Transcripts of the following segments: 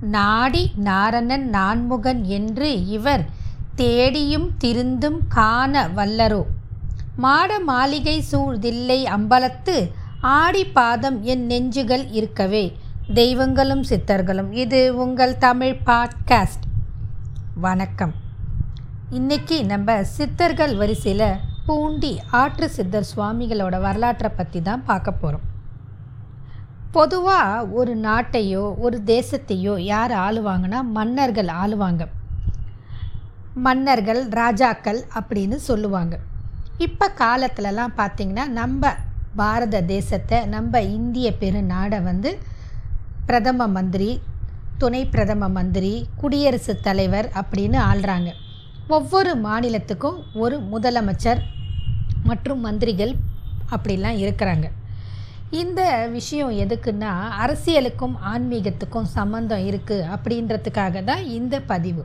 நாடி நாரணன் நான்முகன் என்று இவர் தேடியும் திருந்தும் காண வல்லரோ. மாட மாளிகை சூழ்தில்லை அம்பலத்து ஆடி பாதம் என் நெஞ்சுகள் இருக்கவே. தெய்வங்களும் சித்தர்களும் இது உங்கள் தமிழ் பாட்காஸ்ட். வணக்கம். இன்னைக்கு நம்ம சித்தர்கள் வரிசையில் பூண்டி ஆற்று சித்தர் சுவாமிகளோட வரலாற்றை பற்றி தான் பார்க்க போகிறோம் பொதுவாக ஒரு நாட்டையோ ஒரு தேசத்தையோ யார் ஆளுவாங்கன்னா மன்னர்கள் ஆளுவாங்க. மன்னர்கள் ராஜாக்கள் அப்படின்னு சொல்லுவாங்க. இப்போ காலத்துலலாம் பார்த்திங்கன்னா நம்ம பாரத தேசத்தை நம்ம இந்திய பெருநாடை வந்து பிரதம மந்திரி துணை பிரதம மந்திரி குடியரசுத் தலைவர் அப்படின்னு ஆள்றாங்க. ஒவ்வொரு மாநிலத்துக்கும் ஒரு முதலமைச்சர் மற்றும் மந்திரிகள் அப்படிலாம் இருக்கிறாங்க. இந்த விஷயம் எதுக்குன்னா அரசியலுக்கும் ஆன்மீகத்துக்கும் சம்மந்தம் இருக்குது அப்படின்றதுக்காக தான் இந்த பதிவு.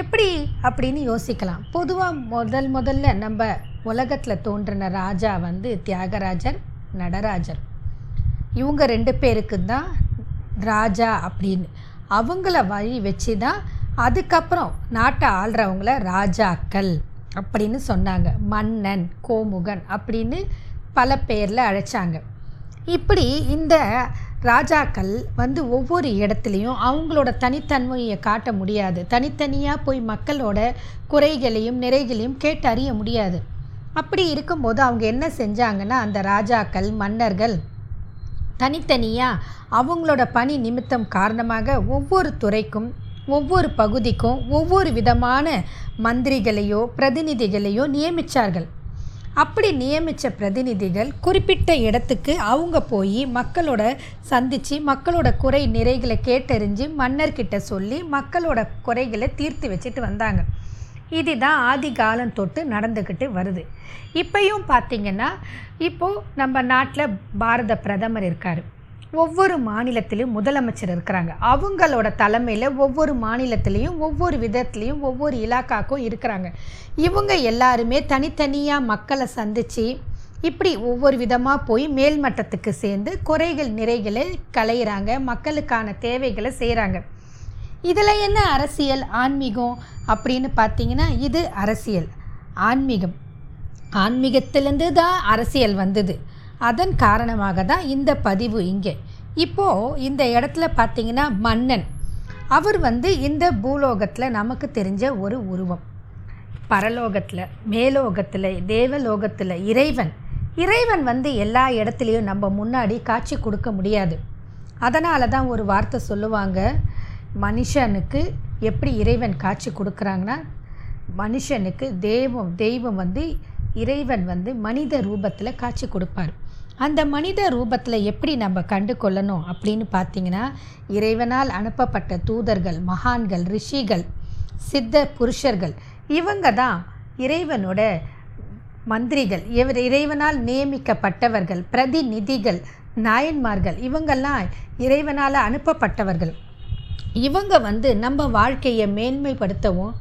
எப்படி அப்படின்னு யோசிக்கலாம். பொதுவாக முதல் முதல்ல நம்ம உலகத்தில் தோன்றின ராஜா வந்து தியாகராஜர் நடராஜர். இவங்க ரெண்டு பேருக்கு தான் ராஜா அப்படின்னு. அவங்கள வழி வச்சு தான் அதுக்கப்புறம் நாட்டை ஆள்றவங்கள ராஜாக்கள் அப்படின்னு சொன்னாங்க. மன்னன் கோமுகன் அப்படின்னு பல பேரில் அழைச்சாங்க. இப்படி இந்த ராஜாக்கள் வந்து ஒவ்வொரு இடத்துலையும் அவங்களோட தனித்தன்மையை காட்ட முடியாது. தனித்தனியாக போய் மக்களோட குறைகளையும் நிறைகளையும் கேட்டு அறிய முடியாது. அப்படி இருக்கும்போது அவங்க என்ன செஞ்சாங்கன்னா அந்த ராஜாக்கள் மன்னர்கள் தனித்தனியாக அவங்களோட பணி நிமித்தம் காரணமாக ஒவ்வொரு துறைக்கும் ஒவ்வொரு பகுதிக்கும் ஒவ்வொரு விதமான மந்திரிகளையோ பிரதிநிதிகளையோ நியமித்தார்கள் அப்படி நியமித்த பிரதிநிதிகள் குறிப்பிட்ட இடத்துக்கு அவங்க போய் மக்களோட சந்தித்து மக்களோட குறை நிறைகளை கேட்டறிஞ்சு மன்னர்கிட்ட சொல்லி மக்களோட குறைகளை தீர்த்து வச்சுட்டு வந்தாங்க. இதுதான் ஆதி காலம் தொட்டு நடந்துக்கிட்டு வருது. இப்பையும் பார்த்திங்கன்னா இப்போது நம்ம நாட்டில் பாரத பிரதமர் இருக்கார். ஒவ்வொரு மாநிலத்திலையும் முதலமைச்சர் இருக்கிறாங்க. அவங்களோட தலைமையில் ஒவ்வொரு மாநிலத்திலையும் ஒவ்வொரு விதத்துலேயும் ஒவ்வொரு இலாக்காக்கும் இருக்கிறாங்க. இவங்க எல்லாருமே தனித்தனியாக மக்களை சந்தித்து இப்படி ஒவ்வொரு விதமாக போய் மேல்மட்டத்துக்கு சேர்ந்து குறைகள் நிறைகளை களையிறாங்க. மக்களுக்கான தேவைகளை செய்கிறாங்க இதில் என்ன அரசியல்? ஆன்மீகம் அப்படின்னு பார்த்தீங்கன்னா இது அரசியல். ஆன்மீகம். ஆன்மீகத்திலேருந்து தான் அரசியல் வந்தது. அதன் காரணமாக தான் இந்த பதிவு இங்கே. இப்போது இந்த இடத்துல பார்த்திங்கன்னா மன்னன். அவர் வந்து இந்த பூலோகத்தில் நமக்கு தெரிஞ்ச ஒரு உருவம். பரலோகத்தில் மேலோகத்தில் தேவலோகத்தில் இறைவன். இறைவன் வந்து எல்லா இடத்துலையும் நம்ம முன்னாடி காட்சி கொடுக்க முடியாது. அதனால தான் ஒரு வார்த்தை சொல்லுவாங்க மனுஷனுக்கு எப்படி இறைவன் காட்சி கொடுக்குறாங்கன்னா மனுஷனுக்கு தெய்வம் தெய்வம் வந்து இறைவன் வந்து மனித ரூபத்தில் காட்சி கொடுப்பார். அந்த மனித ரூபத்தில் எப்படி நம்ம கண்டு கொள்ளணும் அப்படின்னு பார்த்தீங்கன்னா இறைவனால் அனுப்பப்பட்ட தூதர்கள் மகான்கள் ரிஷிகள் சித்த புருஷர்கள் இவங்க தான் இறைவனோட மந்திரிகள். இவர் இறைவனால் நியமிக்கப்பட்டவர்கள் பிரதிநிதிகள் நாயன்மார்கள் இவங்கெல்லாம் இறைவனால் அனுப்பப்பட்டவர்கள். இவங்க வந்து நம்ம வாழ்க்கையை மேன்மைப்படுத்தவும்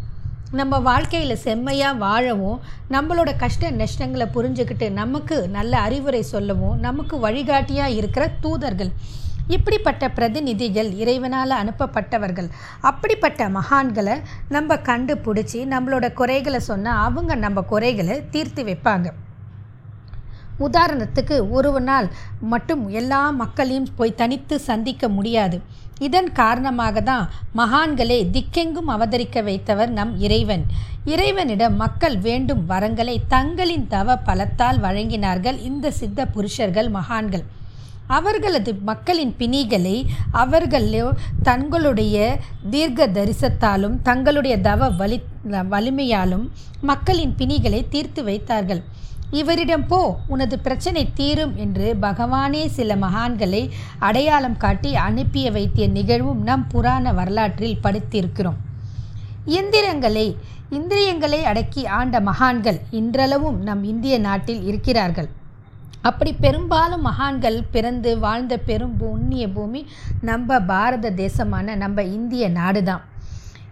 நம்ம வாழ்க்கையில் செம்மையாக வாழவும் நம்மளோட கஷ்ட நஷ்டங்களை புரிஞ்சுக்கிட்டு நமக்கு நல்ல அறிவுரை சொல்லவும் நமக்கு வழிகாட்டியாக இருக்கிற தூதர்கள் இப்படிப்பட்ட பிரதிநிதிகள் இறைவனால் அனுப்பப்பட்டவர்கள் அப்படிப்பட்ட மகான்களை நம்ம கண்டுபிடிச்சி நம்மளோட குறைகளை சொன்னால் அவங்க நம்ம குறைகளை தீர்த்து வைப்பாங்க. உதாரணத்துக்கு ஒரு நாள் மட்டும் எல்லா மக்களையும் போய் தனித்து சந்திக்க முடியாது. இதன் காரணமாக தான் மகான்களே திக்கெங்கும் அவதரிக்க வைத்தவர் நம் இறைவன். இறைவனிடம் மக்கள் வேண்டும் வரங்களை தங்களின் தவ பலத்தால் வழங்கினார்கள் இந்த சித்த புருஷர்கள் மகான்கள். அவர்களது மக்களின் பிணிகளை அவர்களோ தங்களுடைய தீர்க்க தரிசத்தாலும் தங்களுடைய தவ வலி வலிமையாலும் மக்களின் பிணிகளை தீர்த்து வைத்தார்கள். இவரிடம் போ உனது பிரச்சனை தீரும் என்று பகவானே சில மகான்களை அடையாளம் காட்டி அனுப்பிய வைத்திய நிகழ்வும் நம் புராண வரலாற்றில் படித்திருக்கிறோம். இயந்திரங்களை இந்திரியங்களை அடக்கி ஆண்ட மகான்கள் இன்றளவும் நம் இந்திய நாட்டில் இருக்கிறார்கள். அப்படி பெரும்பாலும் மகான்கள் பிறந்து வாழ்ந்த பெரும் புண்ணிய பூமி நம்ம பாரத தேசமான நம்ம இந்திய நாடு தான்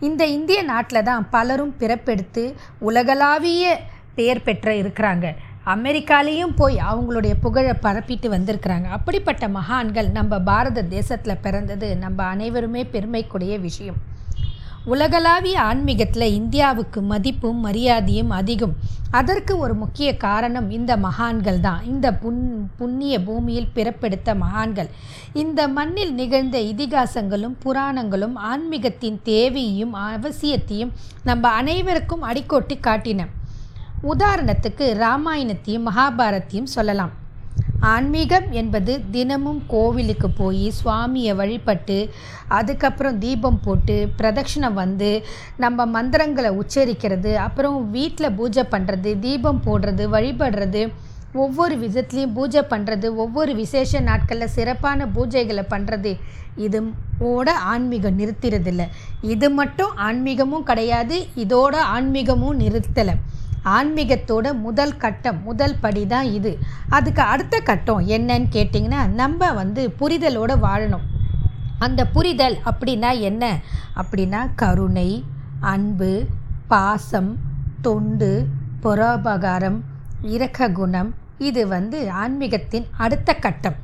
இந்த இந்திய நாட்டில் தான் பலரும் பிறப்பெடுத்து உலகளாவிய பெயர் பெற்ற இருக்கிறாங்க. அமெரிக்காலேயும் போய் அவங்களுடைய புகழை பரப்பிட்டு வந்திருக்கிறாங்க. அப்படிப்பட்ட மகான்கள் நம்ம பாரத தேசத்தில் பிறந்தது நம்ம அனைவருமே பெருமைக்குடைய விஷயம். உலகளாவிய ஆன்மீகத்தில் இந்தியாவுக்கு மதிப்பும் மரியாதையும் அதிகம். அதற்கு ஒரு முக்கிய காரணம் இந்த மகான்கள் தான். இந்த புன் புண்ணிய பூமியில் பிறப்பெடுத்த மகான்கள். இந்த மண்ணில் நிகழ்ந்த இதிகாசங்களும் புராணங்களும் ஆன்மீகத்தின் தேவையையும் அவசியத்தையும் நம்ம அனைவருக்கும் அடிக்கோட்டி காட்டின. உதாரணத்துக்கு ராமாயணத்தையும் மகாபாரத்தையும் சொல்லலாம். ஆன்மீகம் என்பது தினமும் கோவிலுக்கு போய் சுவாமியை வழிபட்டு அதுக்கப்புறம் தீபம் போட்டு பிரதட்சிணம் வந்து நம்ம மந்திரங்களை உச்சரிக்கிறது அப்புறம் வீட்டில் பூஜை பண்ணுறது தீபம் போடுறது வழிபடுறது ஒவ்வொரு விதத்துலேயும் பூஜை பண்ணுறது ஒவ்வொரு விசேஷ நாட்களில் சிறப்பான பூஜைகளை பண்ணுறது இது ஓட ஆன்மீகம் நிறுத்திறதில்ல. இது மட்டும் ஆன்மீகமும் கிடையாது இதோட ஆன்மீகமும் நிறுத்தலை. ஆன்மீகத்தோட முதல் கட்டம் முதல் படி தான் இது. அதுக்கு அடுத்த கட்டம் என்னன்னு கேட்டிங்கன்னா நம்ம வந்து புரிதலோடு வாழணும். அந்த புரிதல் அப்படின்னா என்ன? அப்படின்னா கருணை அன்பு பாசம் தொண்டு பரோபகாரம் இரக்க குணம். இது வந்து ஆன்மீகத்தின் அடுத்த கட்டம்.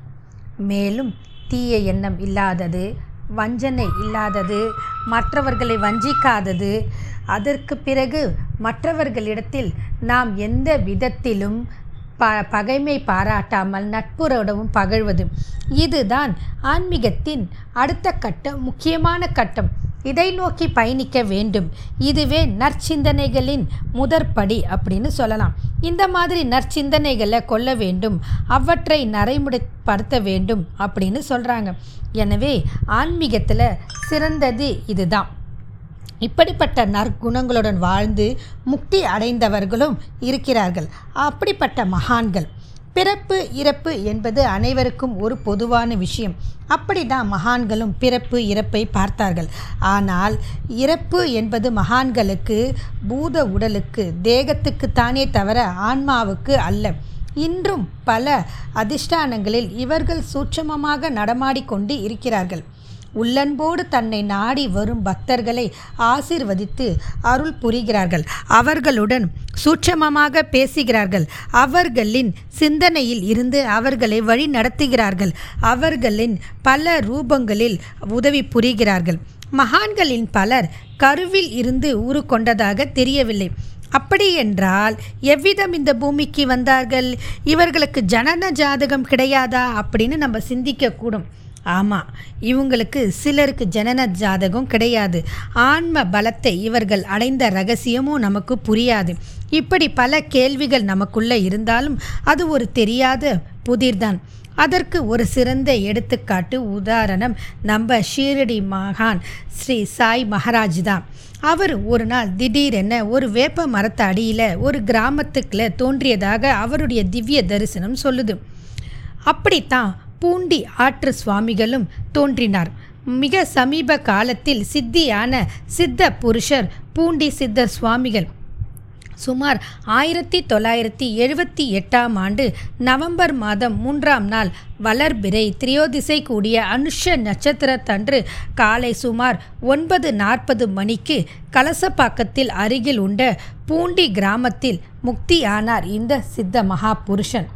மேலும் தீய எண்ணம் இல்லாதது வஞ்சனை இல்லாதது மற்றவர்களை வஞ்சிக்காதது. அதற்கு பிறகு மற்றவர்களிடத்தில் நாம் எந்த விதத்திலும் ப பகைமை பாராட்டாமல் நட்புறவுடன் பகழ்வது. இதுதான் ஆன்மீகத்தின் அடுத்த கட்டம் முக்கியமான கட்டம். இதை நோக்கி பயணிக்க வேண்டும். இதுவே நற்சிந்தனைகளின் முதற்படி அப்படின்னு சொல்லலாம். இந்த மாதிரி நற்சிந்தனைகளை கொள்ள வேண்டும். அவற்றை நடைமுறைப்படுத்த வேண்டும் அப்படின்னு சொல்கிறாங்க எனவே ஆன்மீகத்தில் சிறந்தது இதுதான். இப்படிப்பட்ட நற்குணங்களுடன் வாழ்ந்து முக்தி அடைந்தவர்களும் இருக்கிறார்கள். அப்படிப்பட்ட மகான்கள். பிறப்பு இறப்பு என்பது அனைவருக்கும் ஒரு பொதுவான விஷயம். அப்படி தான் மகான்களும் பிறப்பு இறப்பை பார்த்தார்கள். ஆனால் இறப்பு என்பது மகான்களுக்கு பூத உடலுக்கு தேகத்துக்குத்தானே தவிர ஆன்மாவுக்கு அல்ல. இன்றும் பல அதிஷ்டானங்களில் இவர்கள் சூட்சமமாக நடமாடிக்கொண்டு இருக்கிறார்கள். உள்ளன்போடு தன்னை நாடி வரும் பக்தர்களை ஆசிர்வதித்து அருள் புரிகிறார்கள். அவர்களுடன் சூட்சமமாக பேசுகிறார்கள். அவர்களின் சிந்தனையில் இருந்து அவர்களை வழி நடத்துகிறார்கள். அவர்களின் பல ரூபங்களில் உதவி புரிகிறார்கள். மகான்களின் பலர் கருவில் இருந்து ஊறு கொண்டதாக தெரியவில்லை. அப்படியென்றால் எவ்விதம் இந்த பூமிக்கு வந்தார்கள்? இவர்களுக்கு ஜனன ஜாதகம் கிடையாதா? அப்படின்னு நம்ம சிந்திக்கக்கூடும். ஆமாம் இவங்களுக்கு சிலருக்கு ஜனன ஜாதகம் கிடையாது. ஆன்ம பலத்தை இவர்கள் அடைந்த ரகசியமும் நமக்கு புரியாது. இப்படி பல கேள்விகள் நமக்குள்ளே இருந்தாலும் அது ஒரு தெரியாத புதிர்தான். அதற்கு ஒரு சிறந்த எடுத்துக்காட்டு உதாரணம் நம்ம ஷீரடி மகான் ஸ்ரீ சாய் மகாராஜ் தான். அவர் ஒரு நாள் திடீரென ஒரு வேப்ப மரத்து அடியில் ஒரு கிராமத்துக்குள்ள தோன்றியதாக அவருடைய திவ்ய தரிசனம் சொல்லுது. அப்படித்தான் பூண்டி ஆற்று சுவாமிகளும் தோன்றினார். மிக சமீப காலத்தில் சித்தியான சித்த புருஷர் பூண்டி சித்த சுவாமிகள். சுமார் ஆயிரத்தி தொள்ளாயிரத்தி எழுபத்தி எட்டாம் ஆண்டு நவம்பர் மாதம் மூன்றாம் நாள் வளர்பிறை திரியோதிசை கூடிய அனுஷ நட்சத்திரத்தன்று காலை சுமார் ஒன்பது நாற்பது மணிக்கு கலசப்பாக்கத்தில் அருகில் உண்ட பூண்டி கிராமத்தில் முக்தியானார் இந்த சித்த மகாபுருஷன்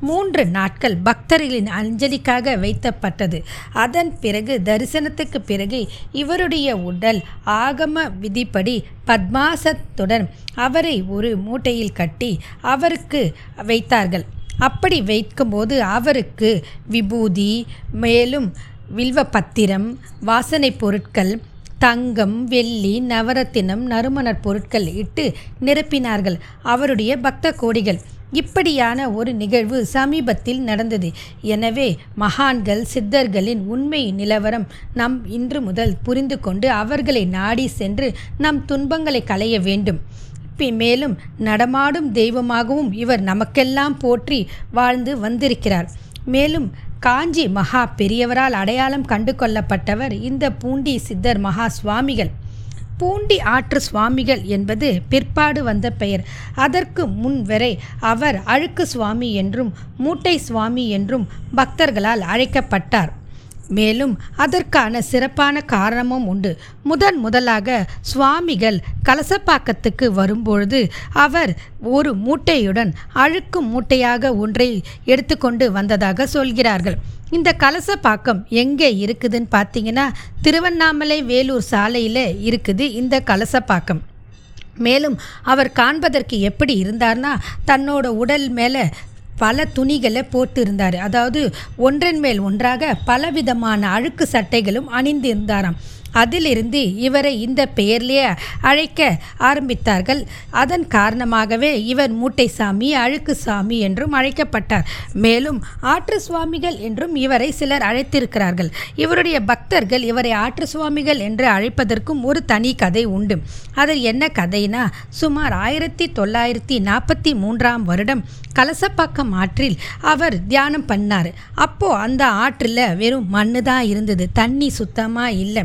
மூன்று நாட்கள் பக்தர்களின் அஞ்சலிக்காக வைத்தப்பட்டது. அதன் பிறகு தரிசனத்துக்கு பிறகு இவருடைய உடல் ஆகம விதிப்படி பத்மாசத்துடன் அவரை ஒரு மூட்டையில் கட்டி அவருக்கு வைத்தார்கள். அப்படி வைக்கும்போது அவருக்கு விபூதி மேலும் வில்வ வாசனை பொருட்கள் தங்கம் வெள்ளி நவரத்தினம் நறுமணர் பொருட்கள் இட்டு நிரப்பினார்கள். அவருடைய பக்த கோடிகள் இப்படியான ஒரு நிகழ்வு சமீபத்தில் நடந்தது. எனவே மகான்கள் சித்தர்களின் உண்மை நிலவரம் நம் இன்று முதல் புரிந்து கொண்டு அவர்களை நாடி சென்று நம் துன்பங்களை களைய வேண்டும். மேலும் நடமாடும் தெய்வமாகவும் இவர் நமக்கெல்லாம் போற்றி வாழ்ந்து வந்திருக்கிறார். மேலும் காஞ்சி மகா பெரியவரால் அடையாளம் கண்டு கொள்ளப்பட்டவர் இந்த பூண்டி சித்தர் மகா சுவாமிகள். பூண்டி ஆற்று சுவாமிகள் என்பது பிற்பாடு வந்த பெயர். அதற்கு முன் வரை அவர் அழுக்கு சுவாமி என்றும் மூட்டை சுவாமி என்றும் பக்தர்களால் அழைக்கப்பட்டார். மேலும் அதற்கான சிறப்பான காரணமும் உண்டு. முதன் முதலாக சுவாமிகள் கலசப்பாக்கத்துக்கு வரும்பொழுது அவர் ஒரு மூட்டையுடன் அழுக்கும் மூட்டையாக ஒன்றை எடுத்துக்கொண்டு வந்ததாக சொல்கிறார்கள். இந்த கலசப்பாக்கம் எங்கே இருக்குதுன்னு பார்த்தீங்கன்னா திருவண்ணாமலை வேலூர் சாலையில் இருக்குது இந்த கலசப்பாக்கம் மேலும் அவர் காண்பதற்கு எப்படி இருந்தார்னா தன்னோட உடல் மேலே பல துணிகளை போட்டு இருந்தார் அதாவது ஒன்றன் மேல் ஒன்றாக பலவிதமான அழுக்கு சட்டைகளும் அணிந்து இருந்தாராம் அதிலிருந்து இவரை இந்த பெயர்லேயே அழைக்க ஆரம்பித்தார்கள். அதன் காரணமாகவே இவர் மூட்டை சாமி அழுக்கு சாமி என்றும் அழைக்கப்பட்டார். மேலும் ஆற்று சுவாமிகள் என்றும் இவரை சிலர் அழைத்திருக்கிறார்கள். இவருடைய பக்தர்கள் இவரை ஆற்று சுவாமிகள் என்று அழைப்பதற்கும் ஒரு தனி கதை உண்டு. அது என்ன கதைனா சுமார் ஆயிரத்தி தொள்ளாயிரத்தி நாற்பத்தி மூன்றாம் வருடம் கலசப்பாக்கம் ஆற்றில் அவர் தியானம் பண்ணார். அப்போ அந்த ஆற்றில் வெறும் மண்ணு தான் இருந்தது தண்ணி சுத்தமாக இல்லை.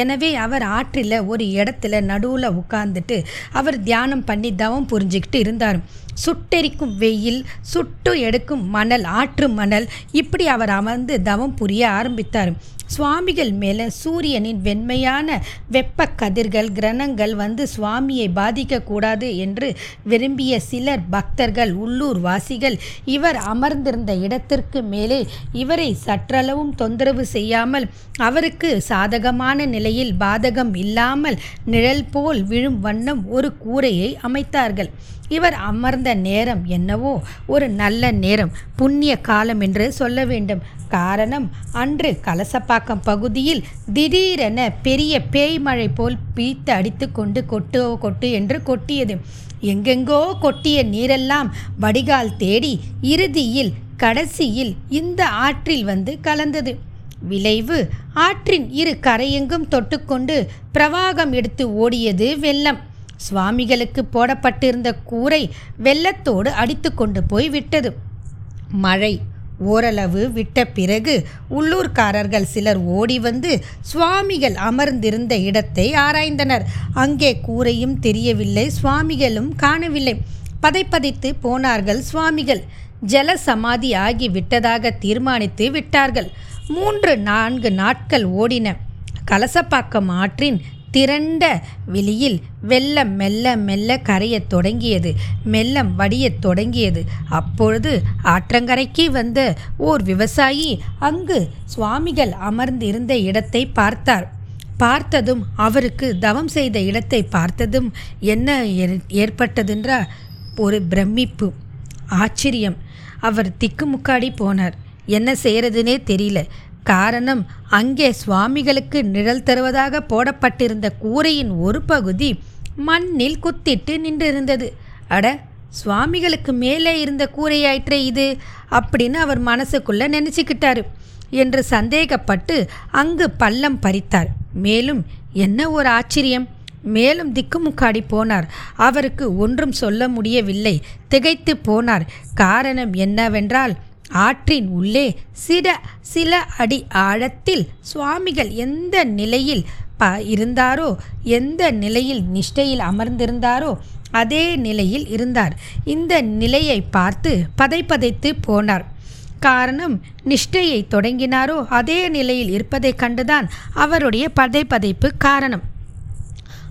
எனவே அவர் ஆற்றில் ஒரு இடத்துல நடுவில் உட்கார்ந்துட்டு அவர் தியானம் பண்ணி தவம் புரிஞ்சுக்கிட்டு இருந்தார். சுட்டெரிக்கும் வெயில் சுட்டு எடுக்கும் மணல் ஆற்று மணல் இப்படி அவர் அமர்ந்து தவம் புரிய ஆரம்பித்தார். சுவாமிகள் மேலே சூரியனின் வெண்மையான வெப்ப கதிர்கள் கிரணங்கள் வந்து சுவாமியை பாதிக்கக்கூடாது என்று விரும்பிய சிலர் பக்தர்கள் உள்ளூர் வாசிகள் இவர் அமர்ந்திருந்த இடத்திற்கு மேலே இவரை சற்றளவும் தொந்தரவு செய்யாமல் அவருக்கு சாதகமான நிலையில் பாதகம் இல்லாமல் நிழல் போல் விழும் வண்ணம் ஒரு கூரையை அமைத்தார்கள். இவர் அமர்ந்த நேரம் என்னவோ ஒரு நல்ல நேரம் புண்ணிய காலம் என்று சொல்ல வேண்டும். காரணம் அன்று கலசப்பாக்கம் பகுதியில் திடீரென பெரிய பேய் மழை போல் பீத்து அடித்து கொண்டு கொட்டு கொட்டு என்று கொட்டியது. எங்கெங்கோ கொட்டிய நீரெல்லாம் வடிகால் தேடி இறுதியில் கடைசியில் இந்த ஆற்றில் வந்து கலந்தது. விளைவு ஆற்றின் இரு கரையெங்கும் தொட்டுக்கொண்டு பிரவாகம் எடுத்து ஓடியது வெள்ளம். சுவாமிகளுக்கு போடப்பட்டிருந்த கூரை வெள்ளத்தோடு அடித்து கொண்டு போய் விட்டது. மழை ஓரளவு விட்ட பிறகு உள்ளூர்காரர்கள் சிலர் ஓடி வந்து சுவாமிகள் அமர்ந்திருந்த இடத்தை ஆராய்ந்தனர். அங்கே கூரையும் தெரியவில்லை சுவாமிகளும் காணவில்லை. பதைப்பதைத்து போனார்கள் சுவாமிகள். ஜல சமாதி ஆகி விட்டதாக தீர்மானித்து விட்டார்கள். மூன்று நான்கு நாட்கள் ஓடின. கலசப்பாக்கம் ஆற்றின் திரண்ட வெளியில் வெள்ளம் மெல்ல மெல்ல கரையத் தொடங்கியது. மெல்லம் வடியத் தொடங்கியது. அப்பொழுது ஆற்றங்கரைக்கு வந்த ஓர் விவசாயி அங்கு சுவாமிகள் அமர்ந்திருந்த இடத்தை பார்த்தார். பார்த்ததும் அவருக்கு தவம் செய்த இடத்தை பார்த்ததும் என்ன ஏற்பட்டதென்றால் ஒரு பிரமிப்பு. ஆச்சரியம். அவர் திக்குமுக்காடி போனார். என்ன செய்கிறதுனே தெரியல. காரணம் அங்கே சுவாமிகளுக்கு நிழல் தருவதாக போடப்பட்டிருந்த கூரையின் ஒரு பகுதி மண்ணில் குத்திட்டு நின்றிருந்தது. அட சுவாமிகளுக்கு மேலே இருந்த கூரையாயிற்றே இது? அப்படின்னு அவர் மனசுக்குள்ளே நினச்சிக்கிட்டாரு என்று சந்தேகப்பட்டு அங்கு பள்ளம் பறித்தார். மேலும் என்ன ஒரு ஆச்சரியம்? மேலும் திக்குமுக்காடி போனார். அவருக்கு ஒன்றும் சொல்ல முடியவில்லை. திகைத்து போனார். காரணம் என்னவென்றால் ஆற்றின் உள்ளே சில சில அடி ஆழத்தில் சுவாமிகள் எந்த நிலையில் ப இருந்தாரோ எந்த நிலையில் நிஷ்டையில் அமர்ந்திருந்தாரோ அதே நிலையில் இருந்தார். இந்த நிலையை பார்த்து பதைப்பதைத்து போனார். காரணம் நிஷ்டையை தொடங்கினாரோ அதே நிலையில் இருப்பதைக் கண்டுதான் அவருடைய பதைப்பதைப்பு காரணம்.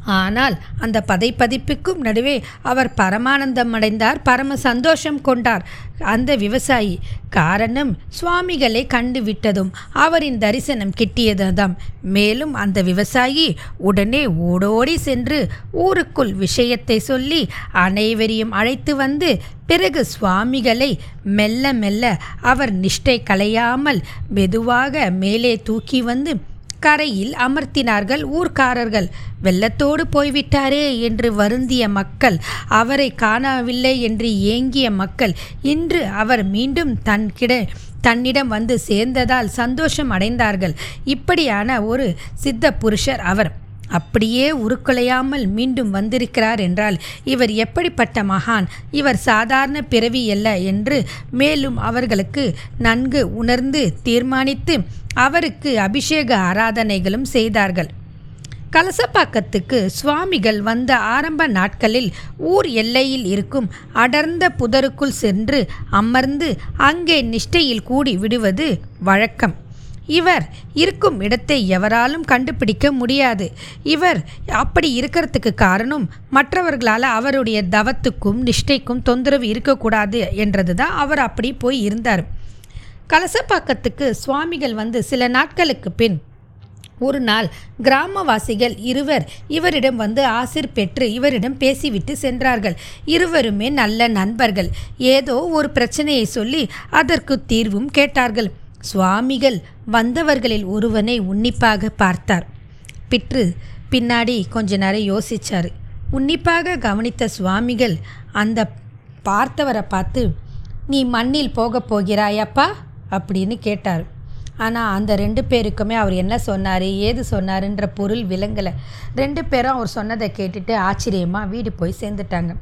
ஆனால் அந்த பதைப்பதிப்புக்கும் நடுவே அவர் பரமானந்தம் அடைந்தார் பரம சந்தோஷம் கொண்டார். அந்த விவசாயி காரணம் சுவாமிகளை கண்டு விட்டதும் அவரின் தரிசனம் கிட்டியதுதான் மேலும் அந்த விவசாயி உடனே ஓடோடி சென்று ஊருக்குள் விஷயத்தை சொல்லி அனைவரையும் அழைத்து வந்து பிறகு சுவாமிகளை மெல்ல மெல்ல அவர் நிஷ்டை கலையாமல் மெதுவாக மேலே தூக்கி வந்து கரையில் அமர்த்தினார்கள் ஊர்க்காரர்கள். வெள்ளத்தோடு போய்விட்டாரே என்று வருந்திய மக்கள் அவரை காணவில்லை என்று ஏங்கிய மக்கள் இன்று அவர் மீண்டும் தன் கிட தன்னிடம் வந்து சேர்ந்ததால் சந்தோஷம் அடைந்தார்கள். இப்படியான ஒரு சித்த புருஷர் அவர். அப்படியே உருக்குலையாமல் மீண்டும் வந்திருக்கிறார் என்றால் இவர் எப்படிப்பட்ட மகான்? இவர் சாதாரண பிறவி அல்ல என்று மேலும் அவர்களுக்கு நன்கு உணர்ந்து தீர்மானித்து அவருக்கு அபிஷேக ஆராதனைகளும் செய்தார்கள். கலசப்பாக்கத்துக்கு சுவாமிகள் வந்த ஆரம்ப நாட்களில் ஊர் எல்லையில் இருக்கும் அடர்ந்த புதருக்குள் சென்று அமர்ந்து அங்கே நிஷ்டையில் கூடி விடுவது வழக்கம். இவர் இருக்கும் இடத்தை எவராலும் கண்டுபிடிக்க முடியாது. இவர் அப்படி இருக்கிறதுக்கு காரணம் மற்றவர்களால் அவருடைய தவத்துக்கும் நிஷ்டைக்கும் தொந்தரவு இருக்கக்கூடாது என்றது தான் அவர் அப்படி போய் இருந்தார். கலசப்பாக்கத்துக்கு சுவாமிகள் வந்து சில நாட்களுக்கு பின் ஒரு நாள் கிராமவாசிகள் இருவர் இவரிடம் வந்து ஆசிர் பெற்று இவரிடம் பேசிவிட்டு சென்றார்கள். இருவருமே நல்ல நண்பர்கள். ஏதோ ஒரு பிரச்சனையை சொல்லி அதற்கு தீர்வும் கேட்டார்கள். சுவாமிகள் வந்தவர்களில் ஒருவனை உன்னிப்பாக பார்த்தார். பிற்று பின்னாடி கொஞ்ச நேரம் யோசிச்சார். உன்னிப்பாக கவனித்த சுவாமிகள் அந்த பார்த்தவரை பார்த்து நீ மண்ணில் போகப் போகிறாயப்பா? அப்படின்னு கேட்டார். ஆனால் அந்த ரெண்டு பேருக்குமே அவர் என்ன சொன்னார் ஏது சொன்னாருன்ற பொருள் விளங்கலை. ரெண்டு பேரும் அவர் சொன்னதை கேட்டுட்டு ஆச்சரியமாக வீடு போய் சேர்ந்துட்டாங்க.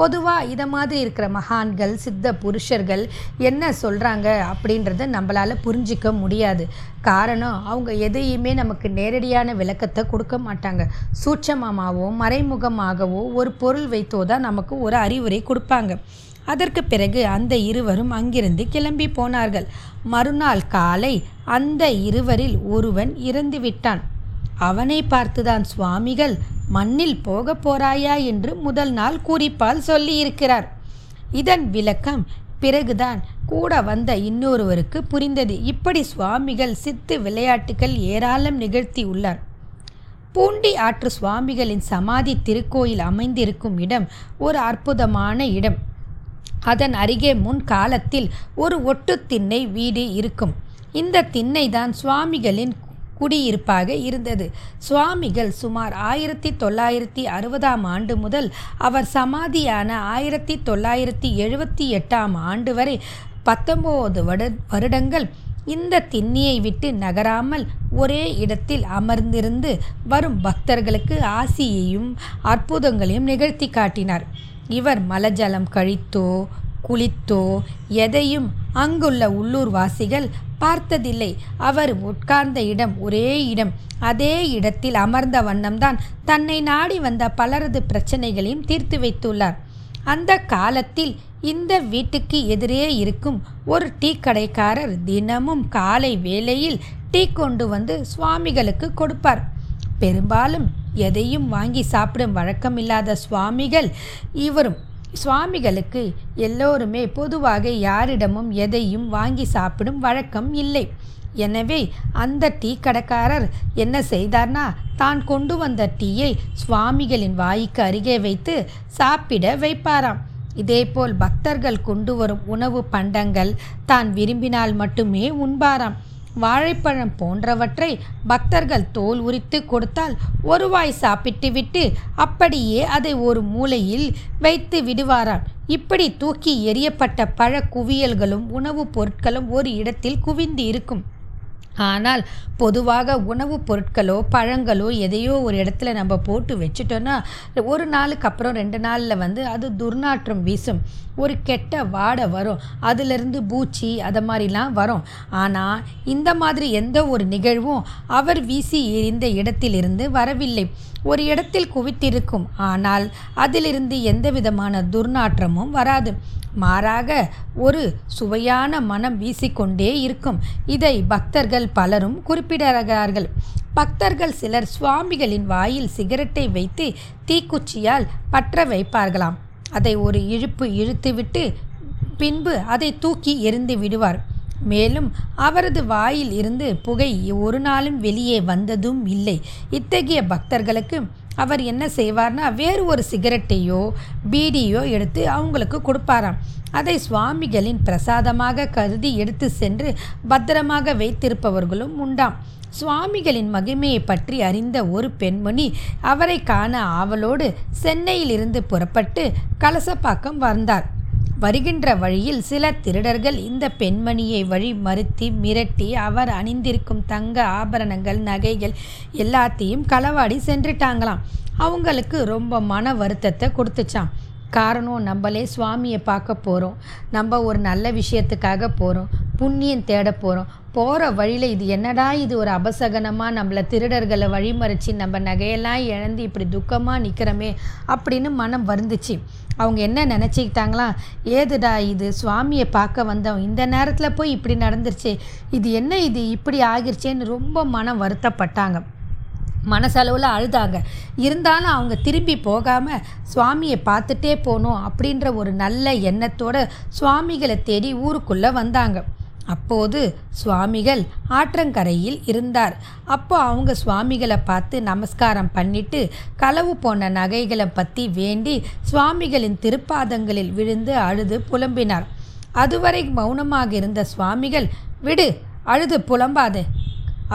பொதுவாக இதை மாதிரி இருக்கிற மகான்கள் சித்த புருஷர்கள் என்ன சொல்கிறாங்க அப்படின்றத நம்மளால் புரிஞ்சிக்க முடியாது. காரணம் அவங்க எதையுமே நமக்கு நேரடியான விளக்கத்தை கொடுக்க மாட்டாங்க. சூட்சமமாகவோ மறைமுகமாகவோ ஒரு பொருள் வைத்தோ தான் நமக்கு ஒரு அறிவுரை கொடுப்பாங்க. அதற்கு பிறகு அந்த இருவரும் அங்கிருந்து கிளம்பி போனார்கள். மறுநாள் காலை அந்த இருவரில் ஒருவன் இறந்து விட்டான். அவனை பார்த்துதான் சுவாமிகள் மண்ணில் போக போறாயா என்று முதல் நாள் குறிப்பால் சொல்லியிருக்கிறார். இதன் விளக்கம் பிறகுதான் கூட வந்த இன்னொருவருக்கு புரிந்தது. இப்படி சுவாமிகள் சித்து விளையாட்டுகள் ஏராளம் நிகழ்த்தி உள்ளார். பூண்டி ஆற்று சுவாமிகளின் சமாதி திருக்கோயில் அமைந்திருக்கும் இடம் ஒரு அற்புதமான இடம். அதன் அருகே முன் காலத்தில் ஒரு ஒட்டு திண்ணை வீடு இருக்கும். இந்த திண்ணை தான் சுவாமிகளின் குடியிருப்பாக இருந்தது. சுவாமிகள் சுமார் ஆயிரத்தி தொள்ளாயிரத்தி அறுபதாம் ஆண்டு முதல் அவர் சமாதியான ஆயிரத்தி தொள்ளாயிரத்தி எழுபத்தி எட்டாம் ஆண்டு வரை பத்தொம்போது வடு வருடங்கள் இந்த திண்ணியை விட்டு நகராமல் ஒரே இடத்தில் அமர்ந்திருந்து வரும் பக்தர்களுக்கு ஆசியையும் அற்புதங்களையும் நிகழ்த்தி காட்டினார். இவர் மலஜலம் கழித்தோ குளித்தோ எதையும் அங்குள்ள உள்ளூர்வாசிகள் பார்த்ததில்லை. அவர் உட்கார்ந்த இடம் ஒரே இடம். அதே இடத்தில் அமர்ந்த வண்ணம்தான் தன்னை நாடி வந்த பலரது பிரச்சனைகளையும் தீர்த்து வைத்துள்ளார். அந்த காலத்தில் இந்த வீட்டுக்கு எதிரே இருக்கும் ஒரு டீ கடைக்காரர் தினமும் காலை வேளையில் டீ கொண்டு வந்து சுவாமிகளுக்கு கொடுப்பார். பெரும்பாலும் எதையும் வாங்கி சாப்பிடும் வழக்கமில்லாத சுவாமிகள் இவரும் சுவாமிகளுக்கு எல்லோருமே பொதுவாக யாரிடமும் எதையும் வாங்கி சாப்பிடும் வழக்கம் இல்லை. எனவே அந்த டீ கடைக்காரர் என்ன செய்தார்னா தான் கொண்டு வந்த டீயை சுவாமிகளின் வாய்க்கு அருகே வைத்து சாப்பிட வைப்பாராம். இதேபோல் பக்தர்கள் கொண்டு வரும் உணவு பண்டங்கள் தான் விரும்பினால் மட்டுமே உண்பாராம். வாழைப்பழம் போன்றவற்றை பக்தர்கள் தோல் உரித்து கொடுத்தால் ஒரு வாய் சாப்பிட்டு விட்டு அப்படியே அதை ஒரு மூலையில் வைத்து விடுவாராம். இப்படி தூக்கி எறியப்பட்ட பழ குவியல்களும் உணவுப் பொருட்களும் ஒரு இடத்தில் குவிந்து இருக்கும். ஆனால் பொதுவாக உணவுப் பொருட்களோ பழங்களோ எதையோ ஒரு இடத்துல நம்ம போட்டு வச்சுட்டோன்னா ஒரு நாளுக்கு அப்புறம் ரெண்டு நாளில் வந்து அது துர்நாற்றம் வீசும். ஒரு கெட்ட வாடை வரும். அதுலேருந்து பூச்சி அதை மாதிரிலாம் வரும். ஆனால் இந்த மாதிரி எந்த ஒரு நிகழ்வும் அவர் வீசி எறிந்த இடத்திலிருந்து வரவில்லை. ஒரு இடத்தில் குவித்திருக்கும். ஆனால் அதிலிருந்து எந்தவிதமான துர்நாற்றமும் வராது. மாறாக ஒரு சுவையான மனம் வீசிக்கொண்டே இருக்கும். இதை பக்தர்கள் பலரும் குறிப்பிடுகிறார்கள் பக்தர்கள் சிலர் சுவாமிகளின் வாயில் சிகரெட்டை வைத்து தீக்குச்சியால் பற்ற வைப்பார்களாம். அதை ஒரு இழுப்பு இழுத்துவிட்டு பின்பு அதை தூக்கி எறிந்து விடுவார். மேலும் அவரது வாயில் இருந்து புகை ஒரு நாளும் வெளியே வந்ததும் இல்லை. இத்தகைய பக்தர்களுக்கு அவர் என்ன செய்வார்னா வேறு ஒரு சிகரெட்டையோ பீடியோ எடுத்து அவங்களுக்கு கொடுப்பாராம். அதை சுவாமிகளின் பிரசாதமாக கருதி எடுத்து சென்று பத்திரமாக வைத்திருப்பவர்களும் உண்டாம். சுவாமிகளின் மகிமையை பற்றி அறிந்த ஒரு பெண்மணி அவரை காண ஆவலோடு சென்னையிலிருந்து புறப்பட்டு கலசப்பாக்கம் வந்தார். வருகின்ற வழியில் சில திருடர்கள் இந்த பெண்மணியை வழி மறுத்தி மிரட்டி அவர் அணிந்திருக்கும் தங்க ஆபரணங்கள் நகைகள் எல்லாத்தையும் களவாடி சென்றுட்டாங்களாம். அவங்களுக்கு ரொம்ப மன வருத்தத்தை கொடுத்துச்சான் காரணம் நம்மளே சுவாமியை பார்க்க போகிறோம் நம்ம ஒரு நல்ல விஷயத்துக்காக போகிறோம் புண்ணியம் தேட போகிறோம் போகிற வழியில் இது என்னடா இது ஒரு அபசகனமாக நம்மளை திருடர்களை வழிமறிச்சு நம்ம நகையெல்லாம் இழந்து இப்படி துக்கமாக நிற்கிறோமே அப்படின்னு மனம் வருந்துச்சு. அவங்க என்ன நினச்சிக்கிட்டாங்களாம் ஏதுடா இது? சுவாமியை பார்க்க வந்தோம் இந்த நேரத்தில் போய் இப்படி நடந்துருச்சு. இது என்ன இது? இப்படி ஆகிருச்சேன்னு ரொம்ப மனம் வருத்தப்பட்டாங்க. மனசளவில் அழுதாங்க. இருந்தாலும் அவங்க திரும்பி போகாமல் சுவாமியை பார்த்துட்டே போகணும் அப்படின்ற ஒரு நல்ல எண்ணத்தோட சுவாமிகளை தேடி ஊருக்குள்ளே வந்தாங்க. அப்போது சுவாமிகள் ஆற்றங்கரையில் இருந்தார். அப்போ அவங்க சுவாமிகளை பார்த்து நமஸ்காரம் பண்ணிட்டு களவு போன நகைகளை பற்றி வேண்டி சுவாமிகளின் திருப்பாதங்களில் விழுந்து அழுது புலம்பினார். அதுவரை மௌனமாக இருந்த சுவாமிகள் விடு அழுது புலம்பாதே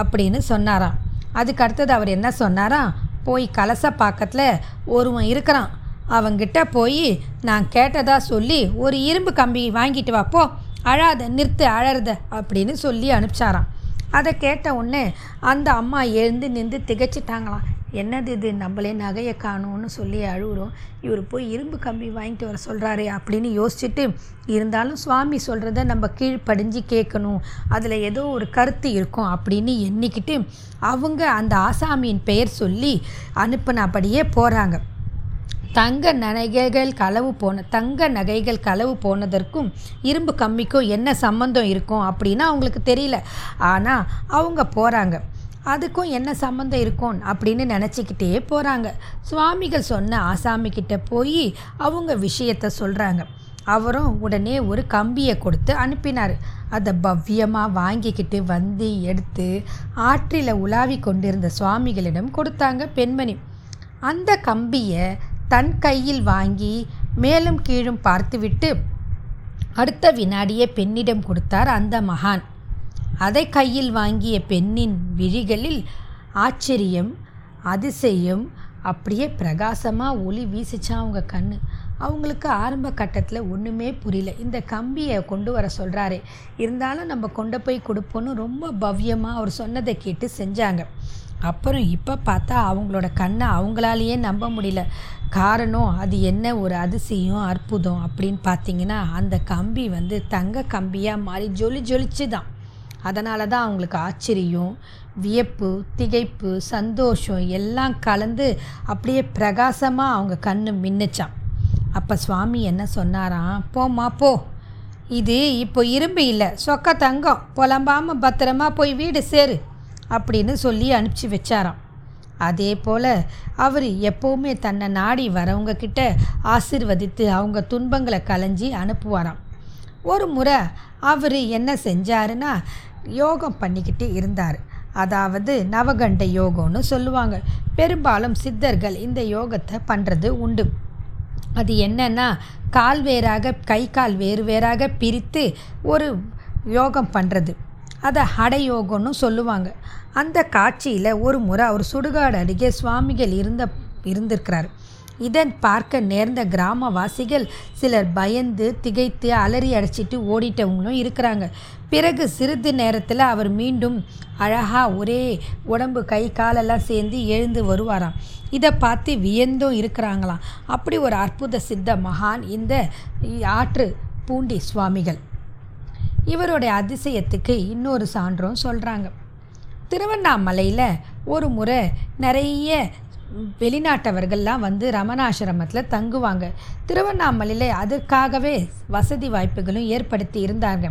அப்படின்னு சொன்னாராம். அதுக்கு அடுத்தது அவர் என்ன சொன்னாராம்? போய் கலச பாக்கத்தில் ஒருவன் இருக்கிறான். அவங்கிட்ட போய் நான் கேட்டதா சொல்லி ஒரு இரும்பு கம்பி வாங்கிட்டு வாப்போ அழாத நிறுத்து அழறத அப்படின்னு சொல்லி அனுப்பிச்சாராம். அதை கேட்ட உடனே அந்த அம்மா எழுந்து நின்று திகைச்சிட்டாங்களாம். என்னது இது? நம்மளே நகையை காணும்னு சொல்லி அழுகுறோம். இவர் போய் இரும்பு கம்பி வாங்கிட்டு வர சொல்கிறாரு அப்படின்னு யோசிச்சுட்டு இருந்தாலும் சுவாமி சொல்கிறத நம்ம கீழ்ப்படிஞ்சு கேட்கணும். அதில் ஏதோ ஒரு கருத்து இருக்கும் அப்படின்னு எண்ணிக்கிட்டு அவங்க அந்த ஆசாமியின் பெயர் சொல்லி அனுப்பினபடியே போகிறாங்க தங்க நகைகள் களவு போன தங்க நகைகள் களவு போனதற்கும் இரும்பு கம்மிக்கும் என்ன சம்மந்தம் இருக்கும் அப்படின்னு அவங்களுக்கு தெரியல. ஆனால் அவங்க போகிறாங்க அதுக்கும் என்ன சம்மந்தம் இருக்கும் அப்படின்னு நினச்சிக்கிட்டே போகிறாங்க சுவாமிகள் சொன்ன ஆசாமிக்கிட்ட போய் அவங்க விஷயத்த சொல்கிறாங்க அவரும் உடனே ஒரு கம்பியை கொடுத்து அனுப்பினார். அதை பவ்யமாக வாங்கிக்கிட்டு வந்து எடுத்து ஆற்றில் உலாவி கொண்டிருந்த சுவாமிகளிடம் கொடுத்தாங்க பெண்மணி. அந்த கம்பியை தன் கையில் வாங்கி மேலும் கீழும் பார்த்துவிட்டு அடுத்த வினாடியே பெண்ணிடம் கொடுத்தார் அந்த மகான். அதை கையில் வாங்கிய பெண்ணின் விழிகளில் ஆச்சரியம் அதிசயம் அப்படியே பிரகாசமாக ஒளி வீசிச்சா அவங்க கண் அவங்களுக்கு ஆரம்ப கட்டத்தில் ஒன்றுமே புரியல. இந்த கம்பியை கொண்டு வர சொல்கிறாரே இருந்தாலும் நம்ம கொண்டு போய் கொடுப்போன்னு ரொம்ப பவ்யமாக அவர் சொன்னதை கேட்டு செஞ்சாங்க. அப்புறம் இப்போ பார்த்தா அவங்களோட கண்ணை அவங்களாலேயே நம்ப முடியல. காரணம் அது என்ன ஒரு அதிசயம் அற்புதம் அப்படின்னு பார்த்தீங்கன்னா அந்த கம்பி வந்து தங்க கம்பியாக மாறி ஜொலி ஜொலிச்சு தான் அதனால தான் அவங்களுக்கு ஆச்சரியம் வியப்பு திகைப்பு சந்தோஷம் எல்லாம் கலந்து அப்படியே பிரகாசமாக அவங்க கண்ணு மின்னுச்சான் அப்போ சுவாமி என்ன சொன்னாராம் போம்மா போ. இது இப்போ இரும்பு இல்லை சொக்க தங்கம். புலம்பாமல் பத்திரமா போய் வீடு சேரு. அப்படின்னு சொல்லி அனுப்பிச்சி வச்சாராம். அதே போல் அவர் எப்போவுமே தன்னை நாடி வரவங்க கிட்ட ஆசிர்வதித்து அவங்க துன்பங்களை கலைஞ்சி அனுப்புவாராம். ஒரு முறை அவர் என்ன செஞ்சாருன்னா யோகம் பண்ணிக்கிட்டு இருந்தார். அதாவது நவகண்ட யோகம்னு சொல்லுவாங்க. பெரும்பாலும் சித்தர்கள் இந்த யோகத்தை பண்ணுறது உண்டு. அது என்னன்னா கால் வேறாக கை கால் வேறு வேறாக பிரித்து ஒரு யோகம் பண்ணுறது அதை ஹடயோகம்னு சொல்லுவாங்க. அந்த காட்சியில் ஒரு முறை அவர் சுடுகாடு அருகே சுவாமிகள் இருந்த இருந்திருக்கிறார். இதன் பார்க்க நேர்ந்த கிராமவாசிகள் சிலர் பயந்து திகைத்து அலறி அடைச்சிட்டு ஓடிட்டவங்களும் இருக்கிறாங்க. பிறகு சிறிது நேரத்தில் அவர் மீண்டும் அழகாக ஒரே உடம்பு கை காலெல்லாம் சேர்ந்து எழுந்து வருவாராம். இதை பார்த்து வியந்தும் இருக்கிறாங்களாம். அப்படி ஒரு அற்புத சித்த மகான் இந்த ஆற்று பூண்டி சுவாமிகள். இவருடைய அதிசயத்துக்கு இன்னொரு சான்றும் சொல்கிறாங்க திருவண்ணாமலையில் ஒரு முறை நிறைய வெளிநாட்டவர்கள்லாம் வந்து ரமணாசிரமத்தில் தங்குவாங்க. திருவண்ணாமலையில் அதற்காகவே வசதி வாய்ப்புகளும் ஏற்படுத்தி இருந்தாங்க.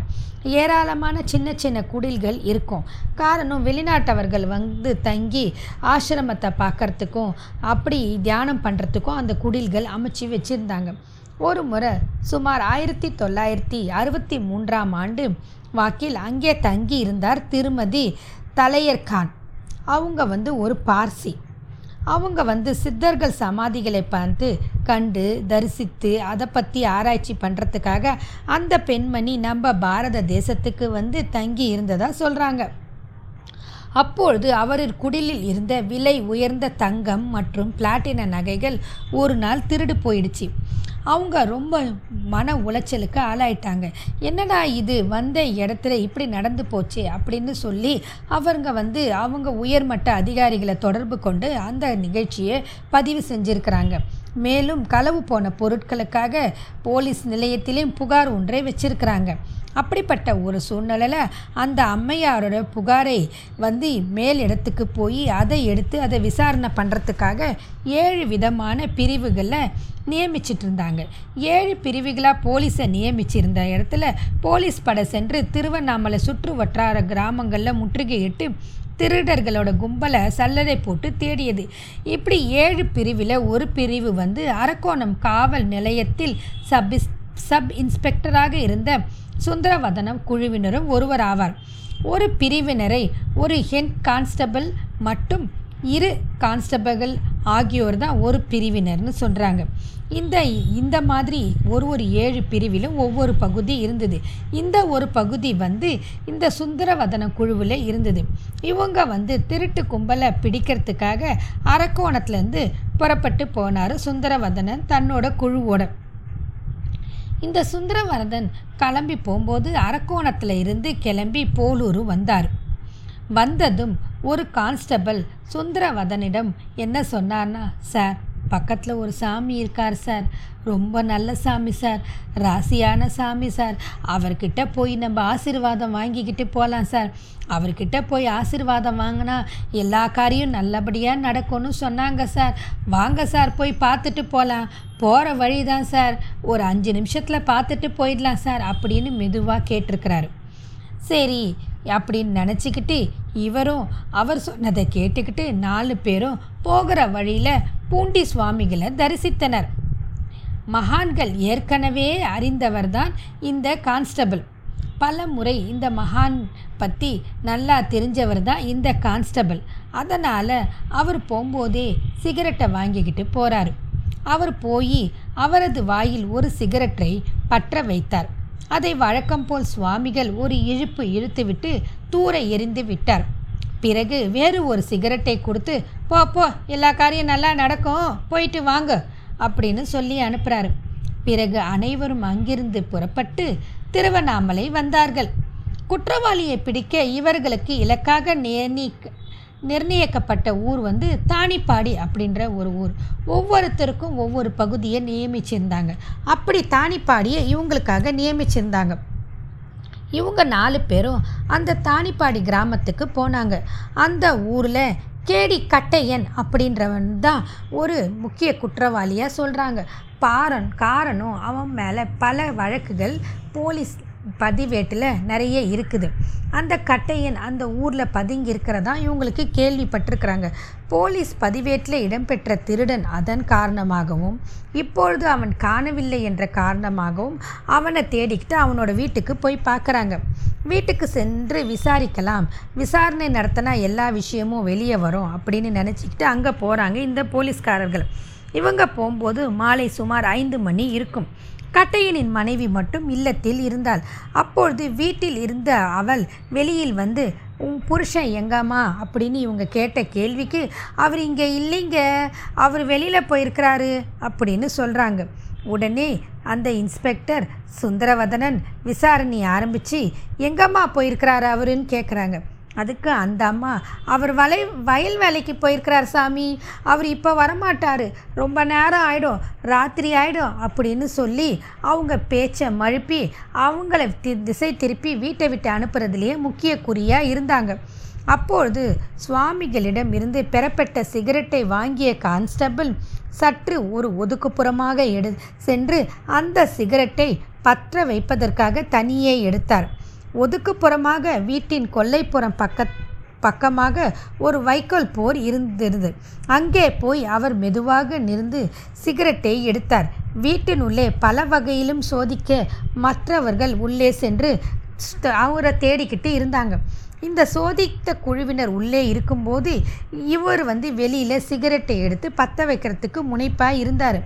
ஏராளமான சின்ன சின்ன குடில்கள் இருக்கும். காரணம் வெளிநாட்டவர்கள் வந்து தங்கி ஆசிரமத்தை பார்க்குறதுக்கும் அப்படி தியானம் பண்ணுறதுக்கும் அந்த குடில்கள் அமைச்சு வச்சுருந்தாங்க. ஒரு முறை சுமார் ஆயிரத்தி தொள்ளாயிரத்தி அறுபத்தி மூன்றாம் ஆண்டு வாக்கில் அங்கே தங்கி இருந்தார் திருமதி தலையர்கான் அவங்க வந்து ஒரு பார்சி. அவங்க வந்து சித்தர்கள் சமாதிகளை பார்த்து கண்டு தரிசித்து அதை பற்றி ஆராய்ச்சி பண்ணுறதுக்காக அந்த பெண்மணி நம்ம பாரத தேசத்துக்கு வந்து தங்கி இருந்ததாக சொல்கிறாங்க அப்பொழுது அவரின் குடிலில் இருந்த விலை உயர்ந்த தங்கம் மற்றும் பிளாட்டின நகைகள் ஒரு நாள் திருடு போயிடுச்சு. அவங்க ரொம்ப மன உளைச்சலுக்கு ஆளாயிட்டாங்க. என்னடா இது? வந்த இடத்துல இப்படி நடந்து போச்சு அப்படின்னு சொல்லி அவங்க வந்து அவங்க உயர்மட்ட அதிகாரிகளை தொடர்பு கொண்டு அந்த நிகழ்ச்சியை பதிவு செஞ்சுருக்கிறாங்க. மேலும் களவு போன பொருட்களுக்காக போலீஸ் நிலையத்திலையும் புகார் ஒன்றை வச்சிருக்கிறாங்க. அப்படிப்பட்ட ஒரு சூழ்நிலையில் அந்த அம்மையாரோட புகாரை வந்து மேல் இடத்துக்கு போய் அதை எடுத்து அதை விசாரணை பண்ணுறதுக்காக ஏழு விதமான பிரிவுகளில் நியமிச்சிட்டு இருந்தாங்க. ஏழு பிரிவுகளாக போலீஸை நியமிச்சிருந்த இடத்துல போலீஸ் படை சென்று திருவண்ணாமலை சுற்று வட்டார கிராமங்களில் முற்றுகையிட்டு திருடர்களோட கும்பலை சல்லடை போட்டு தேடியது. இப்படி ஏழு பிரிவில் ஒரு பிரிவு வந்து அரக்கோணம் காவல் நிலையத்தில் சப் சப் இன்ஸ்பெக்டராக இருந்த சுந்தரவதனம் குழுவினரும் ஒருவர் ஆவார் ஒரு பிரிவினரை ஒரு ஹெட் கான்ஸ்டபிள் மட்டும் இரு கான்ஸ்டபிள்கள் ஆகியோர் தான் ஒரு பிரிவினர்னு சொல்கிறாங்க இந்த இந்த மாதிரி ஒரு ஒரு ஏழு பிரிவிலும் ஒவ்வொரு பகுதி இருந்தது. இந்த ஒரு பகுதி வந்து இந்த சுந்தரவதன குழுவில் இருந்தது. இவங்க வந்து திருட்டு கும்பலை பிடிக்கிறதுக்காக அரக்கோணத்துலேருந்து புறப்பட்டு போனார் சுந்தரவதனன் தன்னோட குழுவோட. இந்த சுந்தரவரதன் கிளம்பி போகும்போது அரக்கோணத்தில் இருந்து கிளம்பி போலூர் வந்தார். வந்ததும் ஒரு கான்ஸ்டபிள் சுந்தரவதனிடம் என்ன சொன்னார்னா சார் பக்கத்தில் ஒரு சாமி இருக்கார் சார். ரொம்ப நல்ல சாமி சார். ராசியான சாமி சார். அவர்கிட்ட போய் நம்ம ஆசீர்வாதம் வாங்கிக்கிட்டு போகலாம் சார். அவர்கிட்ட போய் ஆசீர்வாதம் வாங்கினா எல்லா காரியம் நல்லபடியாக நடக்கும்னு சொன்னாங்க சார். வாங்க சார் போய் பார்த்துட்டு போகலாம் போகிற வழி தான் சார். ஒரு அஞ்சு நிமிஷத்தில் பார்த்துட்டு போயிடலாம் சார் அப்படின்னு மெதுவாக கேட்டிருக்கிறாரு. சரி அப்படின்னு நினச்சிக்கிட்டு இவரும் அவர் சொன்னதை கேட்டுக்கிட்டு நாலு பேரும் போகிற வழியில் பூண்டி சுவாமிகளை தரிசித்தனர். மகான்கள் ஏற்கனவே அறிந்தவர்தான் இந்த கான்ஸ்டபிள். பல முறை இந்த மகான் பற்றி நல்லா தெரிஞ்சவர் தான் இந்த கான்ஸ்டபிள். அதனால் அவர் போகும்போதே சிகரெட்டை வாங்கிக்கிட்டு போகிறாரு அவர் போய் அவரது வாயில் ஒரு சிகரெட்டை பற்ற வைத்தார். அதை வழக்கம் போல் சுவாமிகள் ஒரு இழுப்பு இழுத்துவிட்டு தூர எரிந்து விட்டார். பிறகு வேறு ஒரு சிகரெட்டை கொடுத்து போ போ எல்லா காரியம் நல்லா நடக்கும் போயிட்டு வாங்க அப்படின்னு சொல்லி அனுப்புகிறாரு பிறகு அனைவரும் அங்கிருந்து புறப்பட்டு திருவண்ணாமலை வந்தார்கள். குற்றவாளியை பிடிக்க இவர்களுக்கு இலக்காக நிர்ணயிக்க நிர்ணயிக்கப்பட்ட ஊர் வந்து தானிப்பாடி அப்படின்ற ஒரு ஊர். ஒவ்வொருத்தருக்கும் ஒவ்வொரு பகுதியை நியமிச்சிருந்தாங்க. அப்படி தானிப்பாடியை இவங்களுக்காக நியமிச்சிருந்தாங்க. இவங்க நாலு பேரும் அந்த தானிப்பாடி கிராமத்துக்கு போனாங்க. அந்த ஊரில் கேடி கட்டையன் அப்படின்றவன் தான் ஒரு முக்கிய குற்றவாளியாக சொல்கிறாங்க பாரன் காரணம் அவன் மேலே பல வழக்குகள் போலீஸ் பதிவேட்டில் நிறைய இருக்குது. அந்த கட்டையன் அந்த ஊரில் பதுங்கி இருக்கிறதா இவங்களுக்கு கேள்விப்பட்டிருக்கிறாங்க. போலீஸ் பதிவேட்டில் இடம்பெற்ற திருடன் அதன் காரணமாகவும் இப்பொழுது அவன் காணவில்லை என்ற காரணமாகவும் அவனை தேடிக்கிட்டு அவனோட வீட்டுக்கு போய் பார்க்குறாங்க. வீட்டுக்கு சென்று விசாரிக்கலாம். விசாரணை நடத்தினா எல்லா விஷயமும் வெளியே வரும் அப்படின்னு நினச்சிக்கிட்டு அங்கே போகிறாங்க இந்த போலீஸ்காரர்கள். இவங்க போகும்போது மாலை சுமார் ஐந்து மணி இருக்கும். கட்டையனின் மனைவி மட்டும் இல்லத்தில் இருந்தாள். அப்பொழுது வீட்டில் இருந்த அவள் வெளியில் வந்து உன் புருஷன் எங்கம்மா? அப்படின்னு இவங்க கேட்ட கேள்விக்கு அவர் இங்கே இல்லைங்க. அவர் வெளியில் போயிருக்கிறாரு. அப்படின்னு சொல்கிறாங்க உடனே அந்த இன்ஸ்பெக்டர் சுந்தரவதனன் விசாரணை ஆரம்பித்து எங்கம்மா போயிருக்கிறாரு அவருன்னு கேட்குறாங்க அதுக்கு அந்த அம்மா அவர் வலை வயல் வேலைக்கு போயிருக்கிறார் சாமி. அவர் இப்போ வரமாட்டார். ரொம்ப நேரம் ஆகிடும் ராத்திரி ஆகிடும் அப்படின்னு சொல்லி அவங்க பேச்சை மழுப்பி அவங்கள தி திசை திருப்பி வீட்டை விட்டு அனுப்புறதுலேயே முக்கிய குறியாக இருந்தாங்க. அப்பொழுது சுவாமிகளிடம் இருந்து பெறப்பட்ட சிகரெட்டை வாங்கிய கான்ஸ்டபிள் சற்று ஒரு ஒதுக்குப்புறமாக எடு சென்று அந்த சிகரெட்டை பற்ற வைப்பதற்காக தனியே எடுத்தார். ஒதுக்குப்புறமாக வீட்டின் கொல்லைப்புறம் பக்க பக்கமாக ஒரு வைக்கோல் போர் இருந்திருந்தது அங்கே போய் அவர் மெதுவாக நிறுந்து சிகரெட்டை எடுத்தார். வீட்டின் உள்ளே பல வகையிலும் சோதிக்க மற்றவர்கள் உள்ளே சென்று அவரை தேடிக்கிட்டு இருந்தாங்க. இந்த சோதித்த குழுவினர் உள்ளே இருக்கும்போது இவர் வந்து வெளியில் சிகரெட்டை எடுத்து பற்ற வைக்கிறதுக்கு முனைப்பாக இருந்தார்.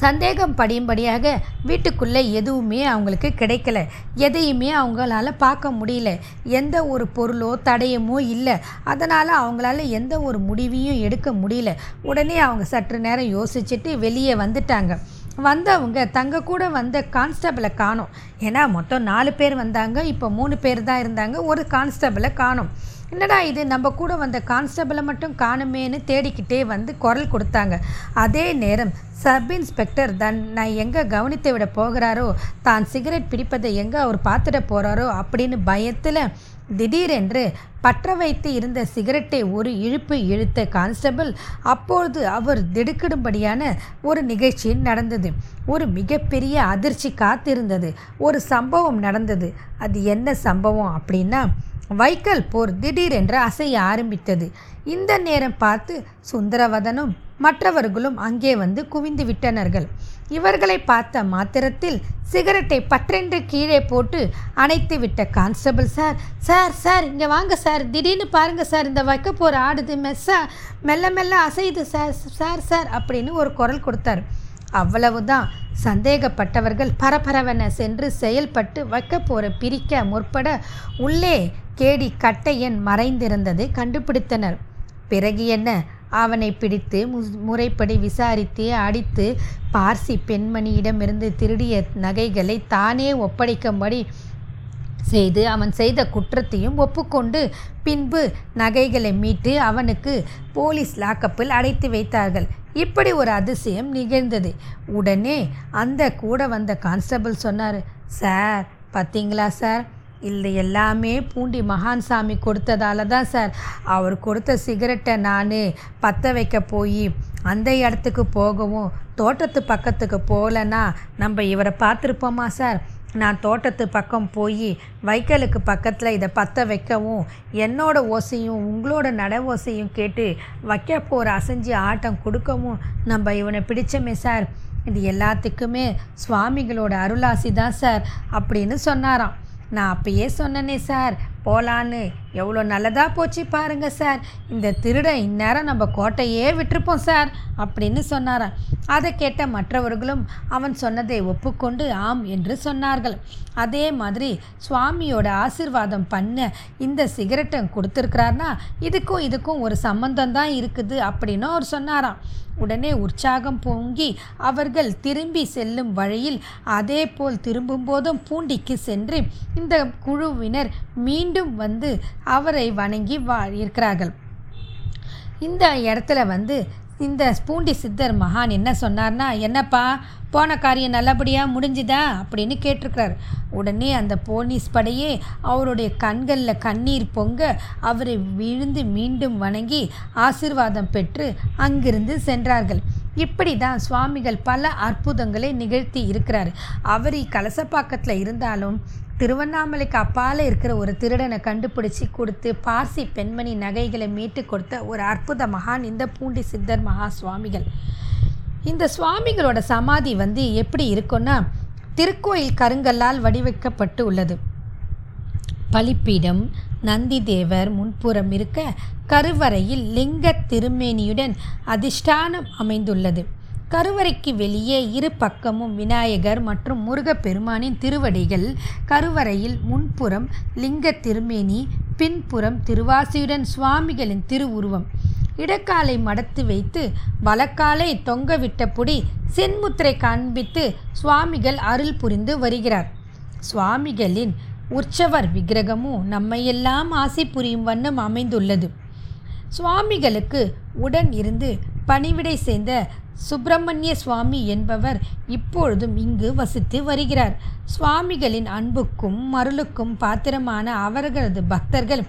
சந்தேகம் படியும்படியாக வீட்டுக்குள்ளே எதுவுமே அவங்களுக்கு கிடைக்கல. எதையுமே அவங்களால பார்க்க முடியல. எந்த ஒரு பொருளோ தடயமோ இல்லை. அதனால் அவங்களால எந்த ஒரு முடிவையும் எடுக்க முடியல. உடனே அவங்க சற்று நேரம் யோசிச்சுட்டு வெளியே வந்துட்டாங்க. வந்தவங்க தங்க கூட வந்த கான்ஸ்டபிளை காணும். ஏன்னா மொத்தம் நாலு பேர் வந்தாங்க. இப்போ மூணு பேர் தான் இருந்தாங்க. ஒரு கான்ஸ்டபிளை காணும். என்னடா இது? நம்ம கூட வந்த கான்ஸ்டபிளை மட்டும் காணுமேன்னு தேடிக்கிட்டே வந்து குரல் கொடுத்தாங்க. அதே நேரம் சப் இன்ஸ்பெக்டர் தன் நான் எங்கே கவனித்து விட போகிறாரோ தான் சிகரெட் பிடிப்பதை எங்கே அவர் பார்த்துட போகிறாரோ அப்படின்னு பயத்தில் திடீரென்று பற்ற வைத்து இருந்த சிகரெட்டை ஒரு இழுப்பு இழுத்த கான்ஸ்டபிள் அப்பொழுது அவர் திடுக்கிடும்படியான ஒரு நிகழ்ச்சி நடந்தது. ஒரு மிகப்பெரிய அதிர்ச்சி காத்திருந்தது. ஒரு சம்பவம் நடந்தது. அது என்ன சம்பவம் அப்படின்னா வைக்கல் போர் திடீரென்று அசைய ஆரம்பித்தது. இந்த நேரம் பார்த்து சுந்தரவதனும் மற்றவர்களும் அங்கே வந்து குவிந்து விட்டனர்கள். இவர்களை பார்த்த மாத்திரத்தில் சிகரெட்டை பற்றென்று கீழே போட்டு அணைத்து விட்ட கான்ஸ்டபிள் சார் சார் சார் இங்கே வாங்க சார். திடீர்னு பாருங்கள் சார். இந்த வைக்க போகிற ஆடுது. மெஸ்ஸா மெல்ல மெல்ல அசையுது சார். சார் சார் அப்படின்னு ஒரு குரல் கொடுத்தார். அவ்வளவுதான். சந்தேகப்பட்டவர்கள் பரபரவென சென்று செயல்பட்டு வைக்க போகிற பிரிக்க முற்பட உள்ளே கேடி கட்டையன் மறைந்திருந்ததை கண்டுபிடித்தனர். பிறகு என்ன? அவனை பிடித்து முறைப்படி விசாரித்து அடித்து பார்சி பெண்மணியிடமிருந்து திருடிய நகைகளை தானே ஒப்படைக்கும்படி செய்து அவன் செய்த குற்றத்தையும் ஒப்புக்கொண்டு பின்பு நகைகளை மீட்டு அவனுக்கு போலீஸ் லாக்கப்பில் அடைத்து வைத்தார்கள். இப்படி ஒரு அதிசயம் நிகழ்ந்தது. உடனே அந்த கூட வந்த கான்ஸ்டபிள் சொன்னார் சார் பார்த்தீங்களா சார்? இல்லை எல்லாமே பூண்டி மகான் சாமி கொடுத்ததால தான் சார். அவர் கொடுத்த சிகரெட்டை நான் பற்ற வைக்க போய் அந்த இடத்துக்கு போகவும் தோட்டத்து பக்கத்துக்கு போகலன்னா நம்ம இவரை பார்த்துருப்போமா சார்? நான் தோட்டத்து பக்கம் போய் வைக்கலுக்கு பக்கத்தில் இதை பற்ற வைக்கவும் என்னோட ஓசையும் உங்களோட நட ஓசையும் கேட்டு வைக்க போகிற அசைஞ்சு ஆட்டம் கொடுக்கவும் நம்ம இவனை பிடிச்சமே சார். இது எல்லாத்துக்குமே சுவாமிகளோட அருளாசி தான் சார். அப்படின்னு சொன்னாராம். நான் அப்பயே சொன்னனே சார். போகலான்னு எவ்வளோ நல்லதாக போச்சு பாருங்க சார். இந்த திருடன் இந்நேரம் நம்ம கோட்டையே விட்டுருப்போம் சார் அப்படின்னு சொன்னாரான் அதை கேட்ட மற்றவர்களும் அவன் சொன்னதை ஒப்புக்கொண்டு ஆம் என்று சொன்னார்கள். அதே மாதிரி சுவாமியோட ஆசிர்வாதம் பண்ண இந்த சிகரெட்டை கொடுத்துருக்கிறார்னா இதுக்கும் இதுக்கும் ஒரு சம்பந்தம் தான் இருக்குது அப்படின்னு அவர் சொன்னாராம். உடனே உற்சாகம் பொங்கி அவர்கள் திரும்பி செல்லும் வழியில் அதே போல் திரும்பும் போதும் பூண்டிக்கு சென்று இந்த குழுவினர் மீன் மீண்டும் வந்து அவரை வணங்கி வா இருக்கிறார்கள். இந்த இடத்துல வந்து இந்த பூண்டி சித்தர் மகான் என்ன சொன்னார்னா என்னப்பா போன காரியம் நல்லபடியாக முடிஞ்சுதா? அப்படின்னு கேட்டிருக்கிறார். உடனே அந்த போலீஸ் படையே அவருடைய கண்களில் கண்ணீர் பொங்க அவரை விழுந்து மீண்டும் வணங்கி ஆசிர்வாதம் பெற்று அங்கிருந்து சென்றார்கள். இப்படி தான் சுவாமிகள் பல அற்புதங்களை நிகழ்த்தி இருக்கிறார். அவர் கலசப்பாக்கத்தில் இருந்தாலும் திருவண்ணாமலைக்கு அப்பால் இருக்கிற ஒரு திருடனை கண்டுபிடிச்சி கொடுத்து பார்சி பெண்மணி நகைகளை மீட்டு கொடுத்த ஒரு அற்புத மகான் இந்த பூண்டி சித்தர் மகா சுவாமிகள். இந்த சுவாமிகளோட சமாதி வந்து எப்படி இருக்குன்னா திருக்கோயில் கருங்கல்லால் வடிவமைக்கப்பட்டு உள்ளது. பலிப்பீடம் நந்திதேவர் முன்புறம் இருக்க கருவறையில் லிங்க திருமேனியுடன் அதிஷ்டானம் அமைந்துள்ளது. கருவறைக்கு வெளியே இரு பக்கமும் விநாயகர் மற்றும் முருகப்பெருமானின் திருவடிகள். கருவறையில் முன்புறம் லிங்க திருமேனி பின்புறம் திருவாசியுடன் சுவாமிகளின் திருவுருவம். இடக்காலை மடத்து வைத்து வலக்காலை தொங்கவிட்டபடி சென்முத்திரை காண்பித்து சுவாமிகள் அருள் புரிந்து வருகிறார். சுவாமிகளின் உற்சவர் விக்கிரகமும் நம்மையெல்லாம் ஆசை புரியும் வண்ணம் அமைந்துள்ளது. சுவாமிகளுக்கு உடன் இருந்து பணிவிடை சேர்ந்த சுப்பிரமணிய சுவாமி என்பவர் இப்பொழுதும் இங்கு வசித்து வருகிறார். சுவாமிகளின் அன்புக்கும் மருளுக்கும் பாத்திரமான அவர்களது பக்தர்கள்